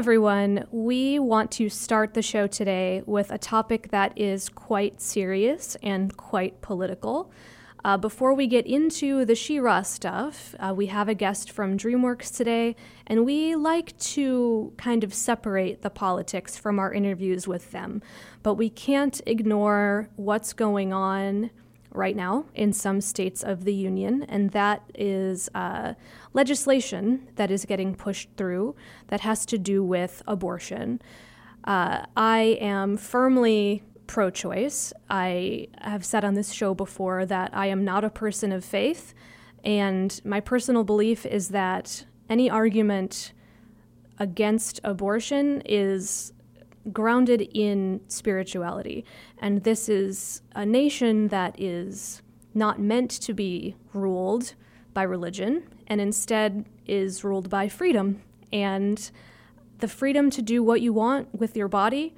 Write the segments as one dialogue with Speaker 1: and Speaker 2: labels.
Speaker 1: everyone. We want to start the show today with a topic that is quite serious and quite political. Uh, before we get into the She-Ra stuff, uh, we have a guest from DreamWorks today, and we like to kind of separate the politics from our interviews with them. But we can't ignore what's going on right now in some states of the union, and that is uh, legislation that is getting pushed through that has to do with abortion. Uh, I am firmly pro choice. I have said on this show before that I am not a person of faith, and my personal belief is that any argument against abortion is grounded in spirituality. And this is a nation that is not meant to be ruled by religion and instead is ruled by freedom. And the freedom to do what you want with your body,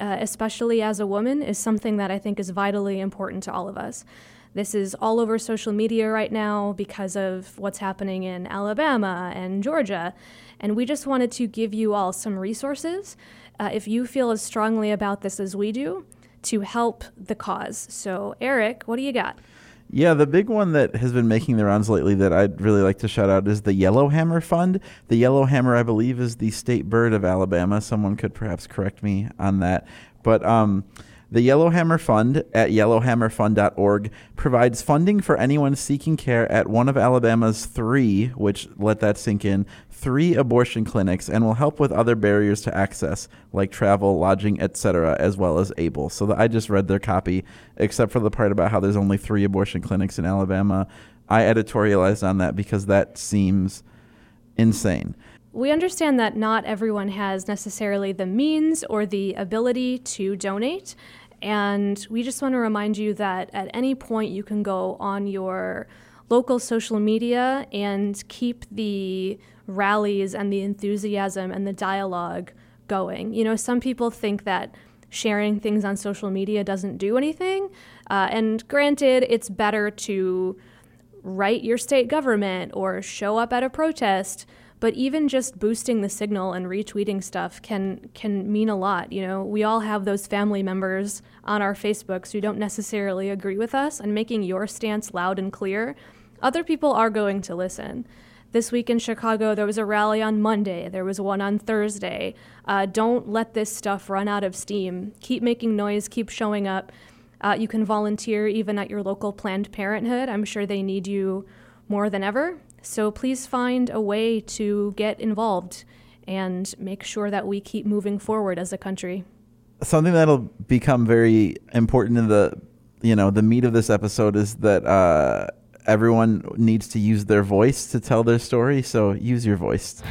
Speaker 1: uh, especially as a woman, is something that I think is vitally important to all of us. This is all over social media right now because of what's happening in Alabama and Georgia. And we just wanted to give you all some resources uh, if you feel as strongly about this as we do, to help the cause. So, Eric, what do you got?
Speaker 2: Yeah, the big one that has been making the rounds lately that I'd really like to shout out is the Yellowhammer Fund. The Yellowhammer, I believe, is the state bird of Alabama. Someone could perhaps correct me on that. But um, the Yellowhammer Fund at yellowhammerfund.org provides funding for anyone seeking care at one of Alabama's three, which let that sink in, three abortion clinics and will help with other barriers to access like travel, lodging, etc., as well as able. So the, I just read their copy, except for the part about how there's only three abortion clinics in Alabama. I editorialized on that because that seems insane.
Speaker 1: We understand that not everyone has necessarily the means or the ability to donate. And we just want to remind you that at any point you can go on your local social media and keep the rallies and the enthusiasm and the dialogue going. You know, some people think that sharing things on social media doesn't do anything. Uh, and granted, it's better to write your state government or show up at a protest but even just boosting the signal and retweeting stuff can can mean a lot you know we all have those family members on our facebooks who don't necessarily agree with us and making your stance loud and clear other people are going to listen this week in Chicago, there was a rally on Monday. There was one on Thursday. Uh, don't let this stuff run out of steam. Keep making noise, keep showing up. Uh, you can volunteer even at your local Planned Parenthood. I'm sure they need you more than ever. So please find a way to get involved and make sure that we keep moving forward as a country.
Speaker 2: Something that'll become very important in the you know the meat of this episode is that uh, everyone needs to use their voice to tell their story. So use your voice.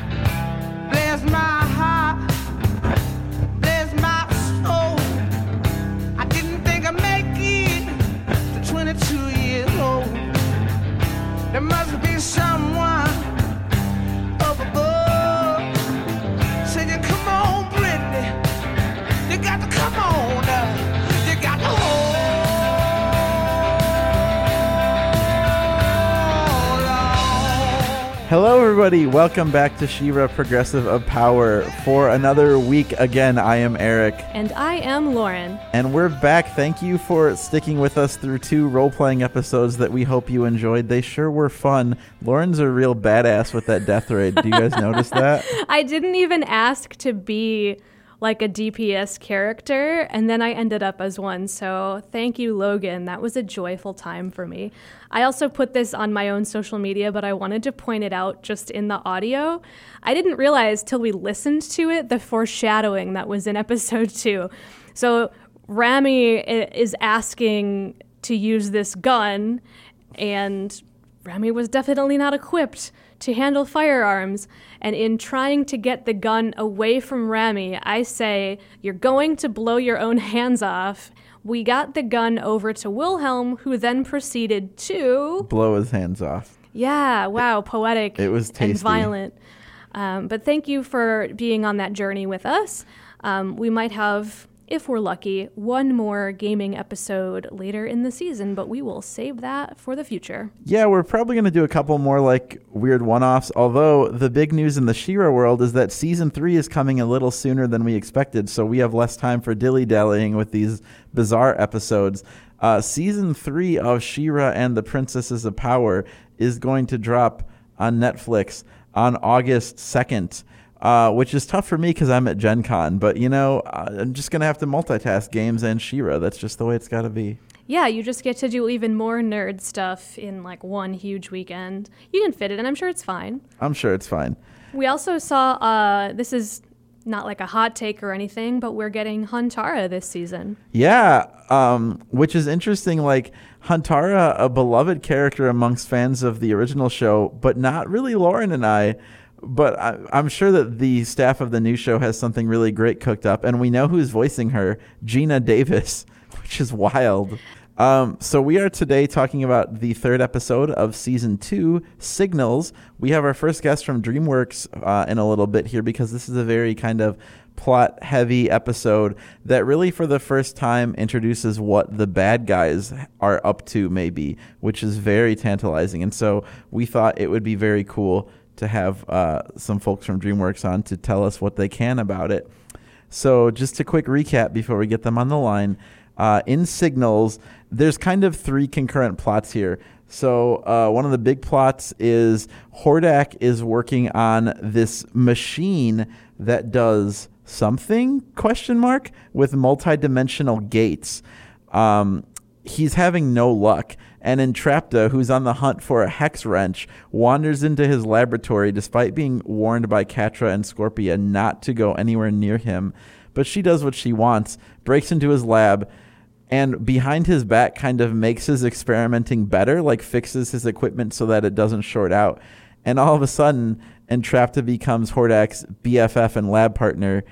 Speaker 2: Hello, everybody. Welcome back to She-Ra Progressive of Power for another week. Again, I am Eric.
Speaker 1: And I am Lauren.
Speaker 2: And we're back. Thank you for sticking with us through two role playing episodes that we hope you enjoyed. They sure were fun. Lauren's a real badass with that death raid. Do you guys notice that?
Speaker 1: I didn't even ask to be like a DPS character, and then I ended up as one. So thank you, Logan. That was a joyful time for me. I also put this on my own social media, but I wanted to point it out just in the audio. I didn't realize till we listened to it the foreshadowing that was in episode two. So Rami is asking to use this gun, and Rami was definitely not equipped to handle firearms. And in trying to get the gun away from Rami, I say, You're going to blow your own hands off. We got the gun over to Wilhelm, who then proceeded to
Speaker 2: blow his hands off.
Speaker 1: Yeah, wow, poetic.
Speaker 2: It was tasty.
Speaker 1: and violent. Um, but thank you for being on that journey with us. Um, we might have if we're lucky, one more gaming episode later in the season, but we will save that for the future.
Speaker 2: Yeah, we're probably going to do a couple more like weird one offs. Although the big news in the She-Ra world is that season three is coming a little sooner than we expected, so we have less time for dilly dallying with these bizarre episodes. Uh, season three of She-Ra and the Princesses of Power is going to drop on Netflix on August 2nd. Uh, which is tough for me because I'm at Gen Con. But, you know, I'm just going to have to multitask games and She-Ra. That's just the way it's got to be.
Speaker 1: Yeah, you just get to do even more nerd stuff in like one huge weekend. You can fit it, and I'm sure it's fine.
Speaker 2: I'm sure it's fine.
Speaker 1: We also saw, uh, this is not like a hot take or anything, but we're getting Huntara this season.
Speaker 2: Yeah, um, which is interesting. Like Huntara, a beloved character amongst fans of the original show, but not really Lauren and I but I, am sure that the staff of the new show has something really great cooked up, and we know who's voicing her, Geena Davis, which is wild. Um, so we are today talking about the third episode of season two, Signals. We have our first guest from DreamWorks uh, in a little bit here because this is a very kind of plot heavy episode that really for the first time introduces what the bad guys are up to maybe which is very tantalizing and so we thought it would be very cool to have uh, some folks from DreamWorks on to tell us what they can about it. So, just a quick recap before we get them on the line. Uh, in Signals, there's kind of three concurrent plots here. So, uh, one of the big plots is Hordak is working on this machine that does something question mark with multidimensional gates. Um, he's having no luck and Entrapta, who's on the hunt for a hex wrench, wanders into his laboratory despite being warned by Catra and Scorpia not to go anywhere near him. But she does what she wants, breaks into his lab, and behind his back kind of makes his experimenting better, like fixes his equipment so that it doesn't short out. And all of a sudden, Entrapta becomes Hordak's BFF and lab partner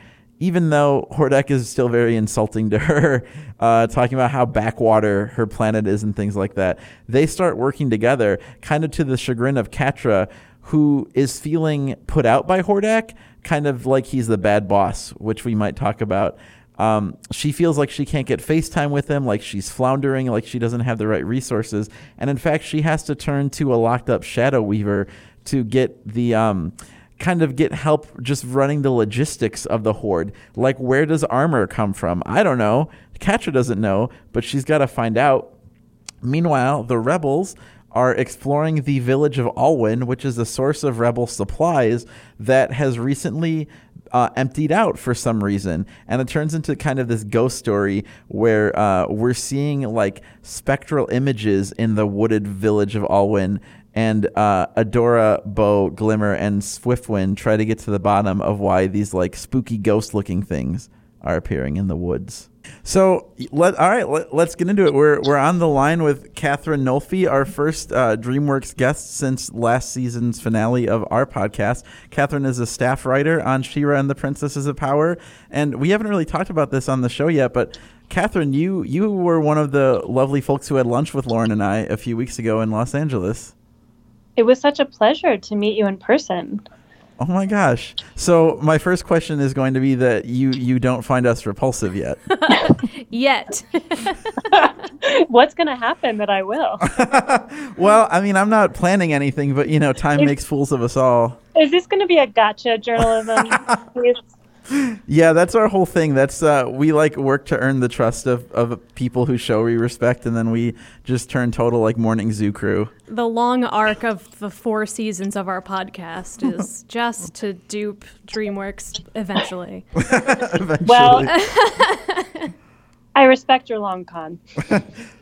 Speaker 2: even though Hordak is still very insulting to her, uh, talking about how backwater her planet is and things like that, they start working together, kind of to the chagrin of Catra, who is feeling put out by Hordak, kind of like he's the bad boss, which we might talk about. Um, she feels like she can't get FaceTime with him, like she's floundering, like she doesn't have the right resources. And in fact, she has to turn to a locked up Shadow Weaver to get the. Um, kind of get help just running the logistics of the horde. Like, where does armor come from? I don't know. Catra doesn't know, but she's got to find out. Meanwhile, the rebels are exploring the village of Alwyn, which is a source of rebel supplies that has recently uh, emptied out for some reason. And it turns into kind of this ghost story where uh, we're seeing like spectral images in the wooded village of Alwyn and uh, Adora, Bow, Glimmer, and Swiftwind try to get to the bottom of why these like spooky ghost-looking things are appearing in the woods. So, let all right, let, us get into it. We're we're on the line with Katherine Nolfi, our first uh, DreamWorks guest since last season's finale of our podcast. Katherine is a staff writer on She-Ra and the Princesses of Power, and we haven't really talked about this on the show yet, but. Katherine, you you were one of the lovely folks who had lunch with Lauren and I a few weeks ago in Los Angeles.
Speaker 3: It was such a pleasure to meet you in person.
Speaker 2: Oh my gosh. So my first question is going to be that you you don't find us repulsive yet.
Speaker 1: yet.
Speaker 3: What's going to happen that I will?
Speaker 2: well, I mean, I'm not planning anything, but you know, time is, makes fools of us all.
Speaker 3: Is this going to be a gotcha journalism?
Speaker 2: yeah, that's our whole thing. That's uh, we like work to earn the trust of, of people who show we respect, and then we just turn total like morning zoo crew.
Speaker 1: The long arc of the four seasons of our podcast is just to dupe DreamWorks eventually.
Speaker 2: eventually.
Speaker 3: Well, I respect your long con.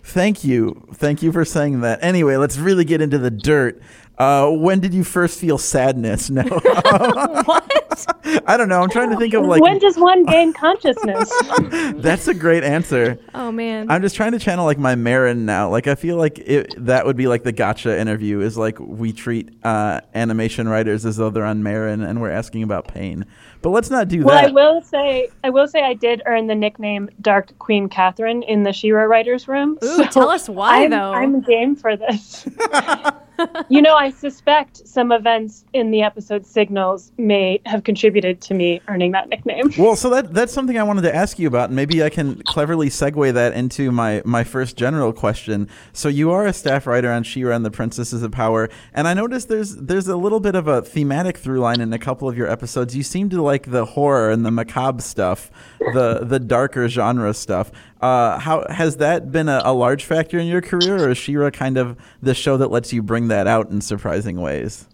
Speaker 2: Thank you. Thank you for saying that. Anyway, let's really get into the dirt. Uh, when did you first feel sadness? No.
Speaker 1: What?
Speaker 2: I don't know. I'm trying to think of like.
Speaker 3: When does one gain consciousness?
Speaker 2: That's a great answer.
Speaker 1: Oh man.
Speaker 2: I'm just trying to channel like my Maron now. Like I feel like it, that would be like the gotcha interview. Is like we treat uh, animation writers as though they're on Maron and we're asking about pain. But let's not do
Speaker 3: well,
Speaker 2: that.
Speaker 3: Well, I will say, I will say, I did earn the nickname Dark Queen Katherine in the She-Ra writers room.
Speaker 1: Ooh, so tell us why
Speaker 3: I'm,
Speaker 1: though.
Speaker 3: I'm game for this. you know, I suspect some events in the episode signals may have contributed to me earning that nickname.
Speaker 2: Well, so that that's something I wanted to ask you about. and Maybe I can cleverly segue that into my my first general question. So you are a staff writer on She-Ra and the Princesses of Power, and I noticed there's there's a little bit of a thematic through line in a couple of your episodes. You seem to like the horror and the macabre stuff, the the darker genre stuff. Uh, how has that been a, a, large factor in your career, or is She-Ra kind of the show that lets you bring that out in surprising ways?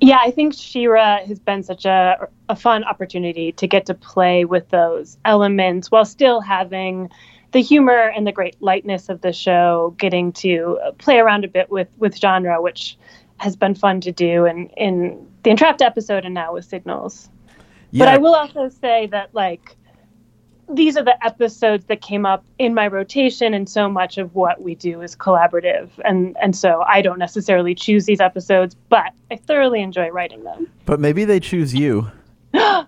Speaker 3: Yeah, I think She-Ra has been such a a fun opportunity to get to play with those elements while still having the humor and the great lightness of the show. Getting to play around a bit with with genre, which has been fun to do, and in the Entrapta episode, and now with Signals. Yeah. But I will also say that like these are the episodes that came up in my rotation and so much of what we do is collaborative and and so I don't necessarily choose these episodes but I thoroughly enjoy writing them.
Speaker 2: But maybe they choose you.
Speaker 3: yes.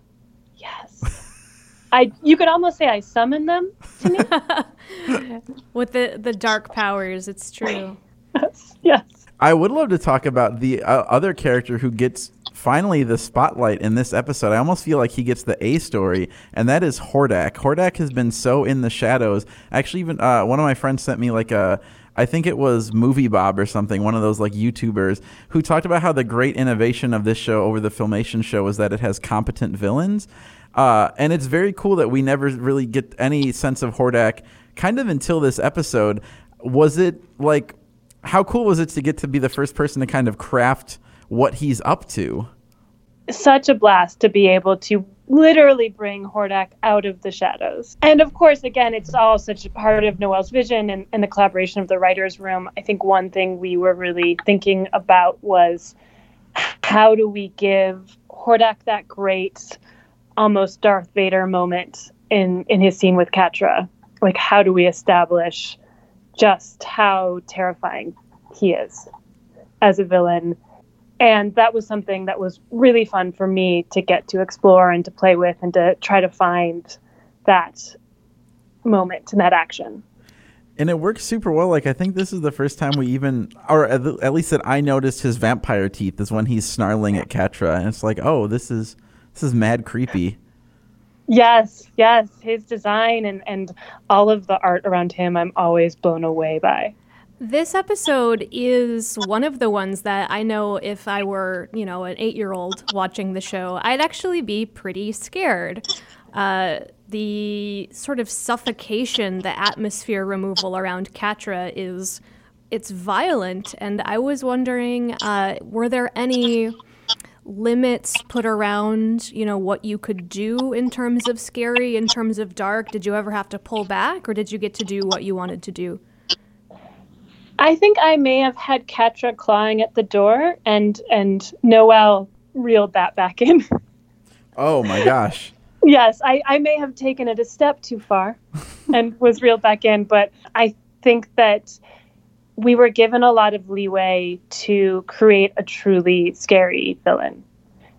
Speaker 3: I you could almost say I summon them to
Speaker 1: me. With the the dark powers, it's true.
Speaker 3: yes. Yes.
Speaker 2: I would love to talk about the uh, other character who gets finally the spotlight in this episode. I almost feel like he gets the A story, and that is Hordak. Hordak has been so in the shadows. Actually, even uh, one of my friends sent me like a. I think it was Movie Bob or something, one of those like YouTubers who talked about how the great innovation of this show over the Filmation show is that it has competent villains. Uh, and it's very cool that we never really get any sense of Hordak kind of until this episode. Was it like, how cool was it to get to be the first person to kind of craft what he's up to?
Speaker 3: such a blast to be able to literally bring Hordak out of the shadows. And of course, again, it's all such a part of Noelle's vision and, and the collaboration of the writer's room. I think one thing we were really thinking about was how do we give Hordak that great, almost Darth Vader moment in, in his scene with Catra? Like, how do we establish just how terrifying he is as a villain? and that was something that was really fun for me to get to explore and to play with and to try to find that moment and that action.
Speaker 2: And it works super well. Like i think this is the first time we even or at least that i noticed his vampire teeth is when he's snarling at Catra. And it's like oh this is this is mad creepy
Speaker 3: yes yes his design and and all of the art around him i'm always blown away by
Speaker 1: this episode is one of the ones that I know if I were, you know, an eight year old watching the show, I'd actually be pretty scared. Uh, the sort of suffocation, the atmosphere removal around Catra is it's violent, and I was wondering, uh, were there any limits put around, you know, what you could do in terms of scary, in terms of dark? Did you ever have to pull back, or did you get to do what you wanted to do?
Speaker 3: I think I may have had Catra clawing at the door, and and Noelle reeled that back in.
Speaker 2: oh my gosh.
Speaker 3: yes, I, I may have taken it a step too far and was reeled back in, but I think that we were given a lot of leeway to create a truly scary villain,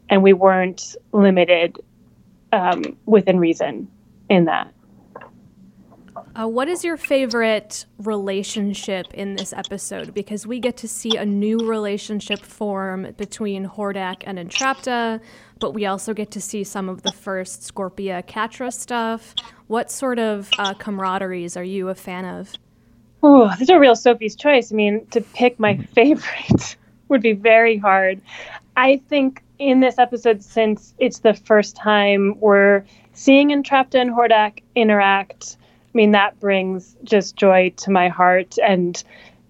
Speaker 3: and we weren't limited um, within reason in that.
Speaker 1: Uh, what is your favorite relationship in this episode? Because we get to see a new relationship form between Hordak and Entrapta, but we also get to see some of the first Scorpia Catra stuff. What sort of uh, camaraderies are you a fan of?
Speaker 3: Oh, this is a real Sophie's choice. I mean, to pick my favorite would be very hard. I think in this episode, since it's the first time we're seeing Entrapta and Hordak interact, I mean, that brings just joy to my heart. And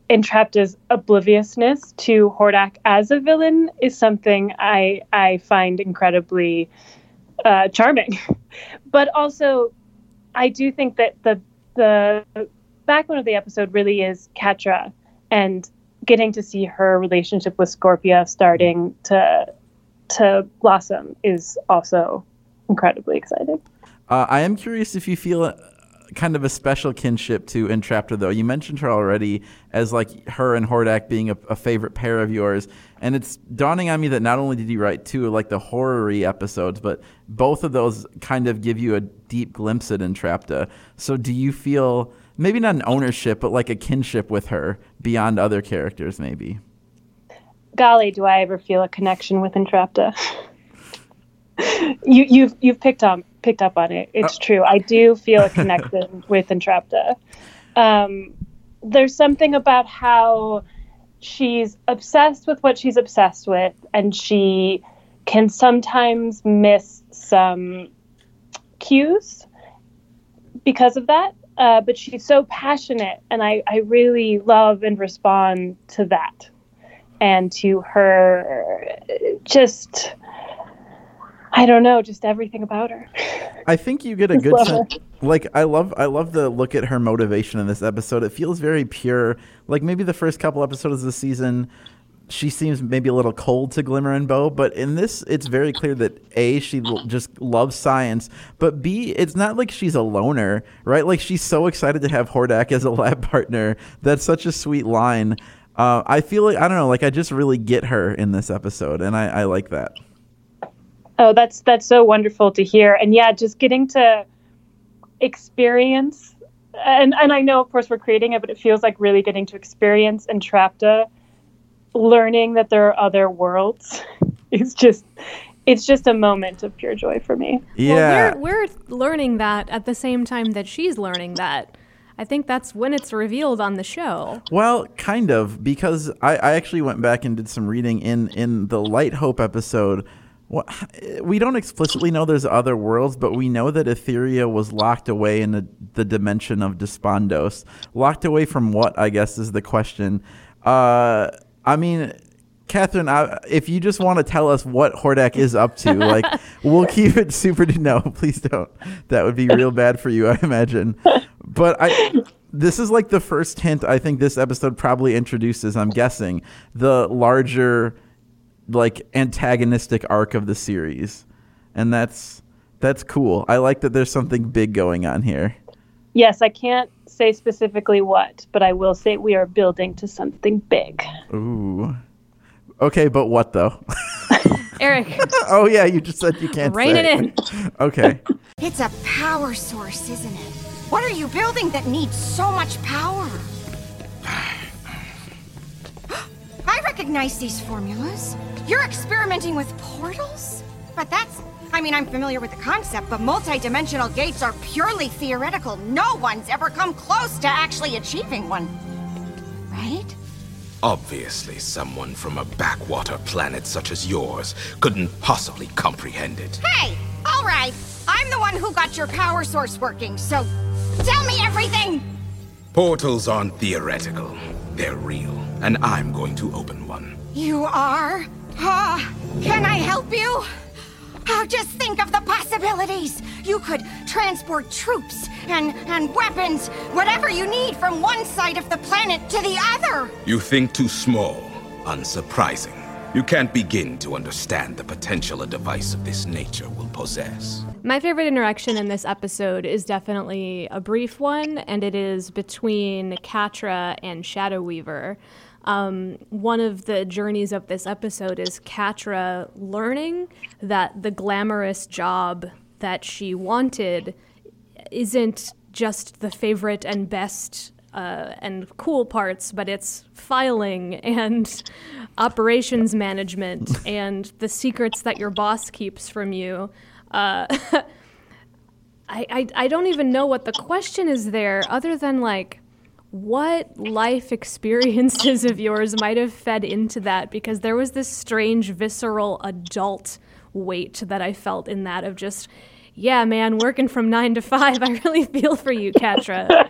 Speaker 3: Entrapta's obliviousness to Hordak as a villain is something I I find incredibly uh, charming. but also, I do think that the the backbone of the episode really is Catra and getting to see her relationship with Scorpia starting to to blossom is also incredibly exciting.
Speaker 2: Uh, I am curious if you feel kind of a special kinship to Entrapta, though. You mentioned her already as like her and Hordak being a, a, favorite pair of yours, and it's dawning on me that not only did you write two like the horror episodes, but both of those kind of give you a deep glimpse at Entrapta. So, do you feel maybe not an ownership, but like a kinship with her beyond other characters, maybe?
Speaker 3: golly, do I ever feel a connection with Entrapta? you, you've you've picked on picked up on it. It's uh, true. I do feel a connection with Entrapta. Um, there's something about how she's obsessed with what she's obsessed with, and she can sometimes miss some cues because of that. Uh, but she's so passionate, and I, I really love and respond to that and to her just I don't know, just everything about her.
Speaker 2: I think you get a good sense. Like I love, I love the look at her motivation in this episode. It feels very pure. Like maybe the first couple episodes of the season, she seems maybe a little cold to Glimmer and Bow, but in this, it's very clear that a she l- just loves science, but b it's not like she's a loner, right? Like she's so excited to have Hordak as a lab partner. That's such a sweet line. Uh, I feel like I don't know, like I just really get her in this episode, and I, I like that.
Speaker 3: Oh, that's that's so wonderful to hear, and yeah, just getting to experience, and and I know, of course, we're creating it, but it feels like really getting to experience Entrapta, learning that there are other worlds. It's just it's just a moment of pure joy for me.
Speaker 2: Yeah,
Speaker 1: well, we're, we're learning that at the same time that she's learning that. I think that's when it's revealed on the show.
Speaker 2: Well, kind of, because I, I actually went back and did some reading in in the Light Hope episode. Well, we don't explicitly know there's other worlds, but we know that Etheria was locked away in the, the dimension of Despondos. Locked away from what? I guess is the question. Uh, I mean, Katherine, I, if you just want to tell us what Hordak is up to, like we'll keep it super. No, please don't. That would be real bad for you, I imagine. But I, this is like the first hint I think this episode probably introduces. I'm guessing the larger, like antagonistic arc of the series, and that's that's cool. I like that there's something big going on here.
Speaker 3: Yes, I can't say specifically what, but I will say we are building to something big.
Speaker 2: Ooh. Okay, but what though?
Speaker 1: Eric.
Speaker 2: oh yeah, you just said you can't.
Speaker 1: Rein
Speaker 2: say.
Speaker 1: it in.
Speaker 2: okay.
Speaker 4: It's a power source, isn't it? What are you building that needs so much power? I recognize these formulas. You're experimenting with portals? But that's. I mean, I'm familiar with the concept, but multi-dimensional gates are purely theoretical. No one's ever come close to actually achieving one. Right?
Speaker 5: Obviously, someone from a backwater planet such as yours couldn't possibly comprehend it.
Speaker 4: Hey! Alright! I'm the one who got your power source working, so tell me everything!
Speaker 5: Portals aren't theoretical. They're real, and I'm going to open one.
Speaker 4: You are? Uh, can I help you? Oh, just think of the possibilities! You could transport troops and, and weapons, whatever you need from one side of the planet to the other!
Speaker 5: You think too small. Unsurprising. You can't begin to understand the potential a device of this nature will possess.
Speaker 1: My favorite interaction in this episode is definitely a brief one, and it is between Catra and Shadow Weaver. Um, one of the journeys of this episode is Catra learning that the glamorous job that she wanted isn't just the favorite and best uh, and cool parts, but it's filing and operations management and the secrets that your boss keeps from you. Uh, I, I, I don't even know what the question is there, other than like, what life experiences of yours might have fed into that because there was this strange visceral adult weight that I felt in that of just yeah man working from 9 to 5 I really feel for you Catra.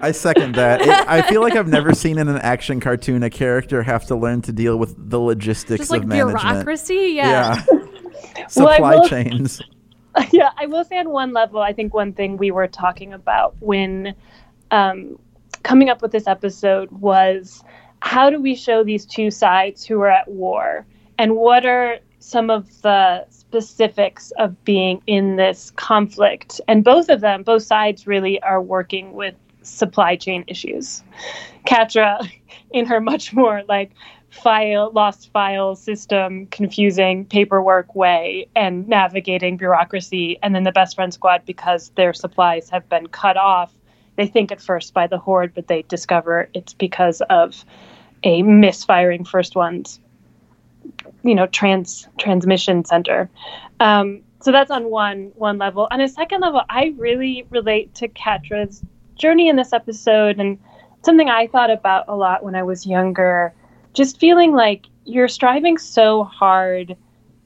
Speaker 2: I second that. It, I feel like I've never seen in an action cartoon a character have to learn to deal with the logistics
Speaker 1: just like
Speaker 2: of management.
Speaker 1: bureaucracy yeah,
Speaker 2: yeah. supply well, will, chains
Speaker 3: yeah I will say on one level I think one thing we were talking about when um, coming up with this episode was how do we show these two sides who are at war? And what are some of the specifics of being in this conflict? And both of them both sides really are working with supply chain issues. Catra in her much more like file lost file system confusing paperwork way and navigating bureaucracy and then the best friend squad because their supplies have been cut off they think at first by the horde, but they discover it's because of a misfiring first one's you know trans transmission center. Um, so that's on one one level. On a second level, I really relate to Catra's journey in this episode and something I thought about a lot when I was younger. Just feeling like you're striving so hard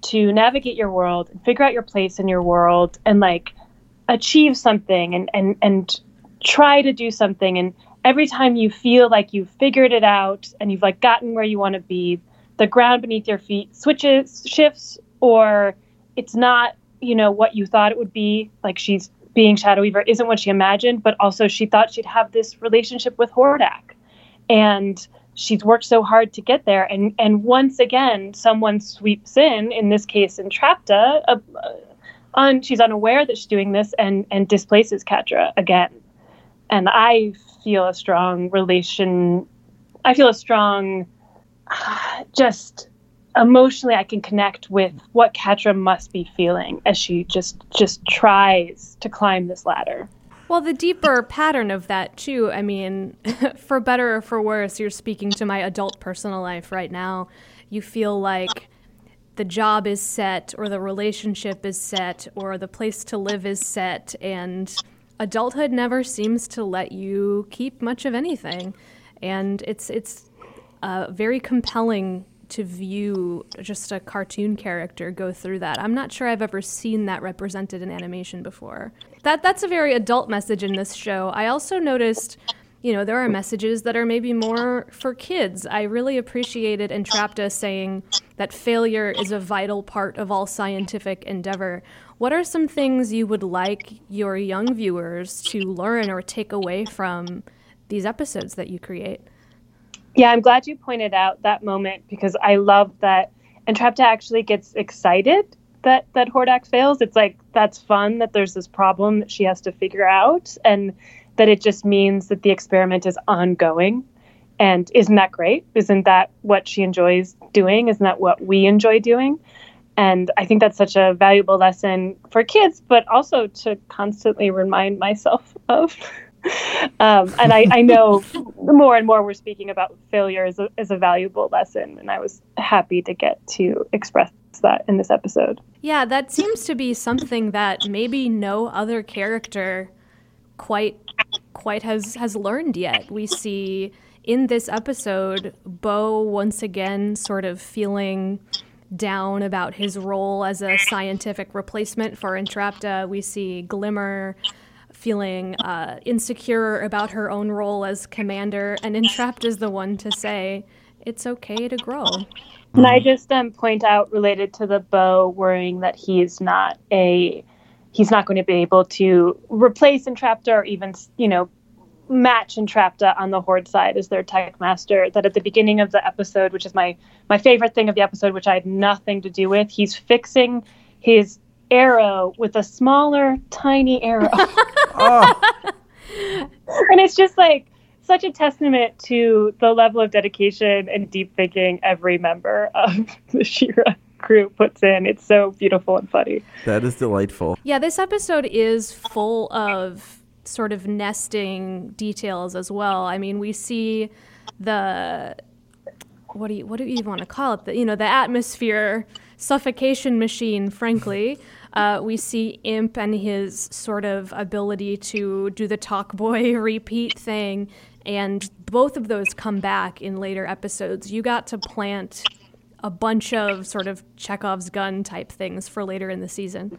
Speaker 3: to navigate your world and figure out your place in your world and like achieve something and and and try to do something and every time you feel like you've figured it out and you've like gotten where you want to be the ground beneath your feet switches shifts or it's not you know what you thought it would be like she's being shadow weaver isn't what she imagined but also she thought she'd have this relationship with hordak. And she's worked so hard to get there and and once again someone sweeps in in this case entrapta uh, on she's unaware that she's doing this and and displaces Catra again and i feel a strong relation i feel a strong just emotionally I can connect with what Catra must be feeling as she just just tries to climb this ladder.
Speaker 1: Well, the deeper pattern of that too. I mean, for better or for worse, you're speaking to my adult personal life right now. You feel like the job is set or the relationship is set or the place to live is set and adulthood never seems to let you keep much of anything. And it's it's uh, very compelling to view just a cartoon character go through that. I'm not sure I've ever seen that represented in animation before. That that's a very adult message in this show. I also noticed you know, there are messages that are maybe more for kids. I really appreciated Entrapta saying that failure is a vital part of all scientific endeavor. What are some things you would like your young viewers to learn or take away from these episodes that you create?
Speaker 3: Yeah, I'm glad you pointed out that moment because I love that Entrapta actually gets excited that that Hordak fails. It's like that's fun that there's this problem that she has to figure out and that it just means that the experiment is ongoing. And isn't that great? Isn't that what she enjoys doing? Isn't that what we enjoy doing? And I think that's such a valuable lesson for kids, but also to constantly remind myself of. um, and I, I know more and more we're speaking about failure as a, as a valuable lesson, and I was happy to get to express that in this episode.
Speaker 1: Yeah, that seems to be something that maybe no other character quite quite has has learned yet. We see in this episode Bow once again sort of feeling down about his role as a scientific replacement for Entrapta. We see Glimmer feeling uh, insecure about her own role as commander, and Entrapta is the one to say it's okay to grow.
Speaker 3: And I just um, point out related to the bow worrying that he's not a he's not going to be able to replace Entrapta or even you know match Entrapta on the Horde side as their tech master. That at the beginning of the episode, which is my my favorite thing of the episode, which I had nothing to do with, he's fixing his arrow with a smaller, tiny arrow. oh. and it's just like such a testament to the level of dedication and deep thinking every member of the She-Ra crew puts in. It's so beautiful and funny.
Speaker 2: That is delightful.
Speaker 1: Yeah, this episode is full of sort of nesting details as well. I mean, we see the what do you what do you even want to call it? The you know the atmosphere suffocation machine. Frankly, uh, we see Imp and his sort of ability to do the talk boy repeat thing, and both of those come back in later episodes. You got to plant a bunch of sort of Chekhov's gun type things for later in the season.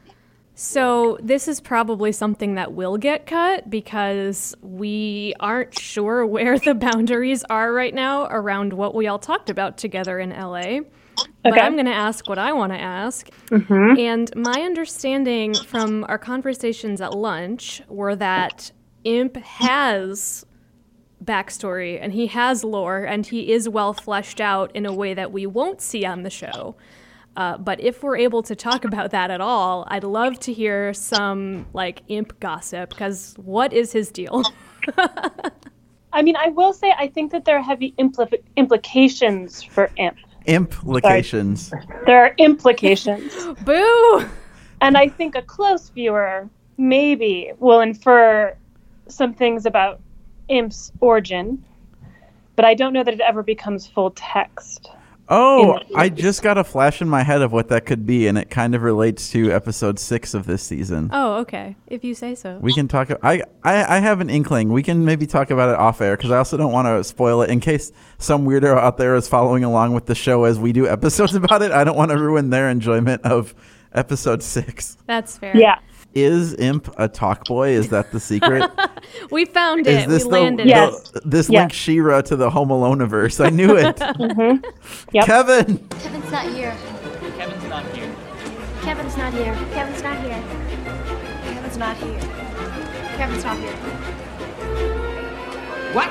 Speaker 1: So, this is probably something that will get cut because we aren't sure where the boundaries are right now around what we all talked about together in LA. But I'm going to ask what I want to ask. Mm-hmm. And my understanding from our conversations at lunch were that Imp has backstory and he has lore and he is well fleshed out in a way that we won't see on the show. Uh, but if we're able to talk about that at all, I'd love to hear some like imp gossip because what is his deal?
Speaker 3: I mean, I will say I think that there are heavy impl- implications for imp.
Speaker 2: Implications.
Speaker 3: There are implications.
Speaker 1: Boo!
Speaker 3: And I think a close viewer maybe will infer some things about imp's origin, but I don't know that it ever becomes full text.
Speaker 2: Oh, I just got a flash in my head of what that could be, and it kind of relates to episode six of this season.
Speaker 1: Oh, okay. If you say so.
Speaker 2: We can talk. I, I I have an inkling. We can maybe talk about it off air because I also don't want to spoil it in case some weirdo out there is following along with the show as we do episodes about it. I don't want to ruin their enjoyment of episode six.
Speaker 1: That's fair.
Speaker 3: Yeah.
Speaker 2: Is Imp a talk boy? Is that the secret?
Speaker 1: We found
Speaker 2: is
Speaker 1: it.
Speaker 2: this
Speaker 1: we
Speaker 2: the,
Speaker 1: landed
Speaker 3: Yes.
Speaker 2: the- this
Speaker 3: Yes.
Speaker 2: links She-Ra to the Home Aloneverse? I knew it. Mm-hmm.
Speaker 3: Yep.
Speaker 2: Kevin.
Speaker 6: Kevin's not here.
Speaker 7: Kevin's not here.
Speaker 6: Kevin's not here. Kevin's not here. Kevin's not here. Kevin's not here.
Speaker 7: What?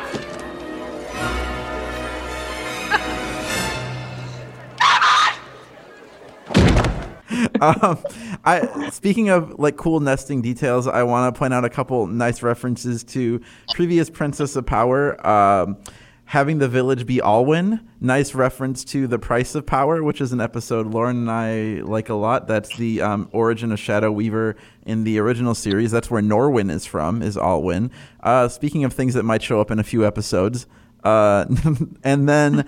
Speaker 2: um, I speaking of like cool nesting details, I want to point out a couple nice references to previous Princess of Power. Um, having the village be Alwyn, nice reference to the Price of Power, which is an episode Lauren and I like a lot. That's the um, origin of Shadow Weaver in the original series. That's where Norwyn is from, is Alwyn. Uh, speaking of things that might show up in a few episodes, uh, and then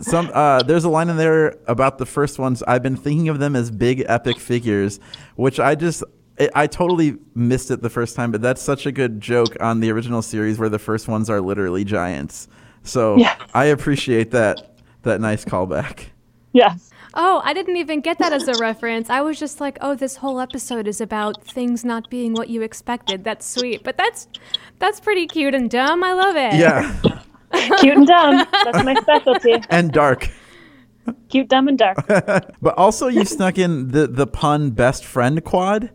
Speaker 2: some uh, there's a line in there about the first ones. I've been thinking of them as big epic figures, which I just I, I totally missed it the first time, but that's such a good joke on the original series where the first ones are literally giants. So
Speaker 3: Yes.
Speaker 2: I appreciate that that nice callback.
Speaker 3: Yes.
Speaker 1: Oh, I didn't even get that as a reference. I was just like, oh, this whole episode is about things not being what you expected. That's sweet. But that's that's pretty cute and dumb. I love it.
Speaker 2: Yeah,
Speaker 3: Cute and dumb. That's my specialty.
Speaker 2: and dark.
Speaker 3: Cute, dumb, and dark.
Speaker 2: But also, you snuck in the the pun best friend quad.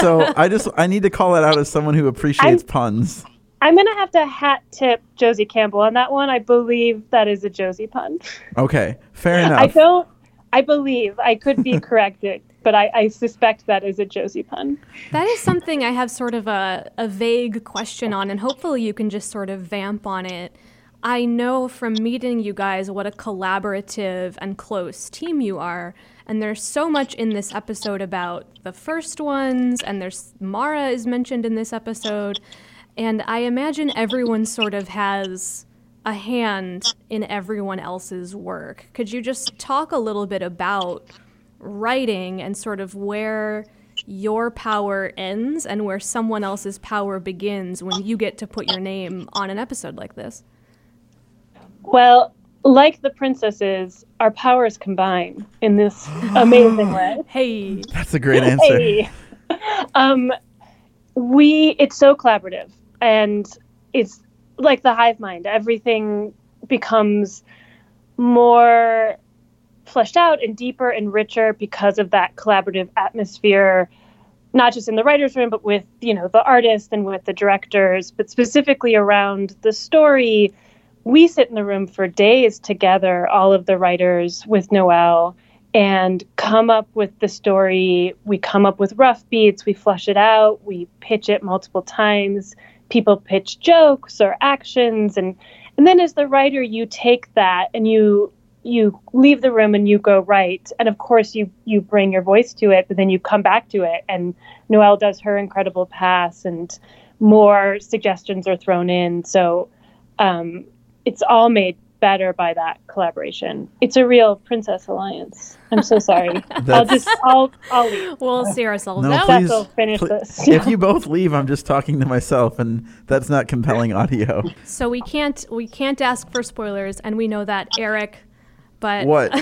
Speaker 2: So I just I need to call it out as someone who appreciates puns.
Speaker 3: I'm gonna have to hat tip Josie Campbell on that one. I believe that is a Josie pun.
Speaker 2: Okay, fair enough.
Speaker 3: I don't. I believe I could be corrected, but I, I suspect that is a Josie pun.
Speaker 1: That is something I have sort of a, a vague question on, and hopefully you can just sort of vamp on it. I know from meeting you guys what a collaborative and close team you are, and there's so much in this episode about the first ones, and there's Mara is mentioned in this episode, and I imagine everyone sort of has a hand in everyone else's work. Could you just talk a little bit about writing and sort of where your power ends and where someone else's power begins when you get to put your name on an episode like this?
Speaker 3: Well, like the princesses, our powers combine in this amazing way.
Speaker 1: Hey,
Speaker 2: That's a great answer.
Speaker 3: Hey. Um, we it's so collaborative, and it's like the hive mind. Everything becomes more fleshed out and deeper and richer because of that collaborative atmosphere not just in the writers room but with you know the artists and with the directors but specifically around the story we sit in the room for days together all of the writers with noelle and come up with the story. We come up with rough beats. We flush it out. We pitch it multiple times. People pitch jokes or actions. And and then as the writer you take that and you you leave the room and you go write. And of course you you bring your voice to it but then you come back to it. And noelle does her incredible pass and more suggestions are thrown in. So um, it's all made better by that collaboration it's a real princess alliance i'm so sorry i'll just i'll i'll leave
Speaker 1: we'll see ourselves
Speaker 2: No,
Speaker 1: out.
Speaker 3: Seth
Speaker 2: please.
Speaker 3: will finish
Speaker 2: pl-
Speaker 3: this
Speaker 2: if you both leave, I'm just talking to myself, and that's not compelling audio.
Speaker 1: So we can't we can't ask for spoilers, and we know that Eric. But
Speaker 2: What?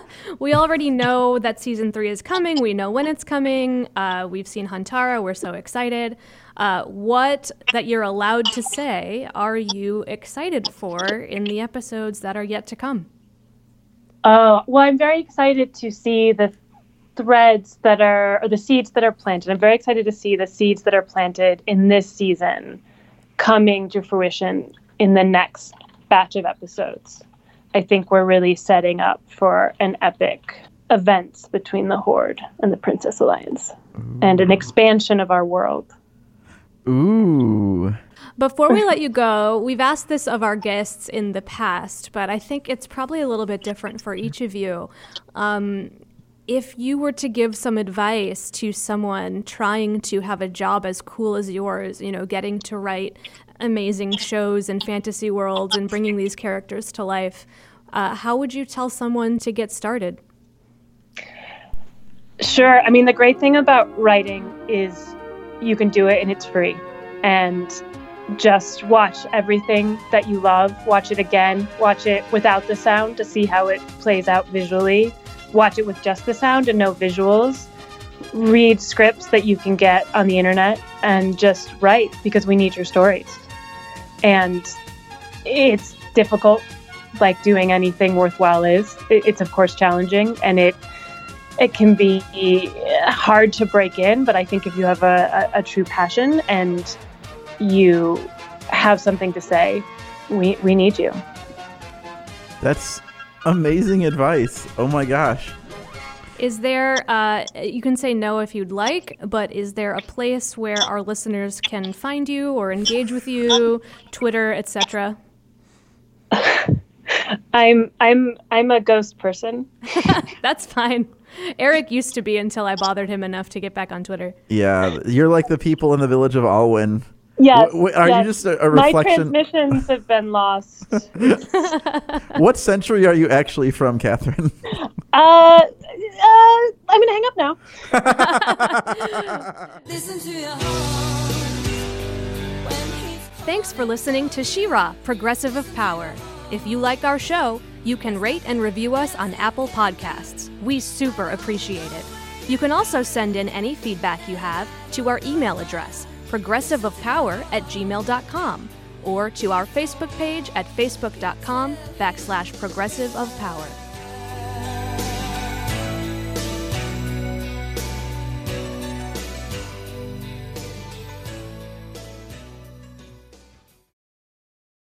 Speaker 1: we already know that season three is coming. We know when it's coming. Uh, we've seen Huntara. We're so excited. Uh, what that you're allowed to say are you excited for in the episodes that are yet to come?
Speaker 3: Oh, well, I'm very excited to see the threads that are, or the seeds that are planted. I'm very excited to see the seeds that are planted in this season coming to fruition in the next batch of episodes. I think we're really setting up for an epic events between the Horde and the Princess Alliance and an expansion of our world.
Speaker 2: Ooh.
Speaker 1: Before we let you go, we've asked this of our guests in the past, but I think it's probably a little bit different for each of you. Um, if you were to give some advice to someone trying to have a job as cool as yours, you know, getting to write amazing shows and fantasy worlds and bringing these characters to life, Uh, how would you tell someone to get started?
Speaker 3: Sure. I mean, the great thing about writing is you can do it and it's free. And just watch everything that you love, watch it again, watch it without the sound to see how it plays out visually, watch it with just the sound and no visuals, read scripts that you can get on the internet, and just write because we need your stories. And it's difficult, like doing anything worthwhile is. It's, of course, challenging and it it can be hard to break in, but I think if you have a, a, a true passion and you have something to say, we, we need you.
Speaker 2: That's amazing advice. Oh my gosh.
Speaker 1: Is there, uh, you can say no if you'd like, but is there a place where our listeners can find you or engage with you, Twitter, etc.?
Speaker 3: I'm I'm I'm a ghost person.
Speaker 1: That's fine. Eric used to be until I bothered him enough to get back on Twitter.
Speaker 2: Yeah, you're like the people in the village of Alwyn.
Speaker 3: Yes.
Speaker 2: W- are
Speaker 3: yes.
Speaker 2: you just a, a reflection?
Speaker 3: My transmissions have been lost.
Speaker 2: what century are you actually from, Katherine?
Speaker 3: uh, uh, I'm gonna hang up
Speaker 1: now. Thanks for listening to She-Ra, Progressive of Power. If you like our show, you can rate and review us on Apple Podcasts. We super appreciate it. You can also send in any feedback you have to our email address, Progressive of Power at gmail.com or to our Facebook page at facebook.com backslash Progressive of Power.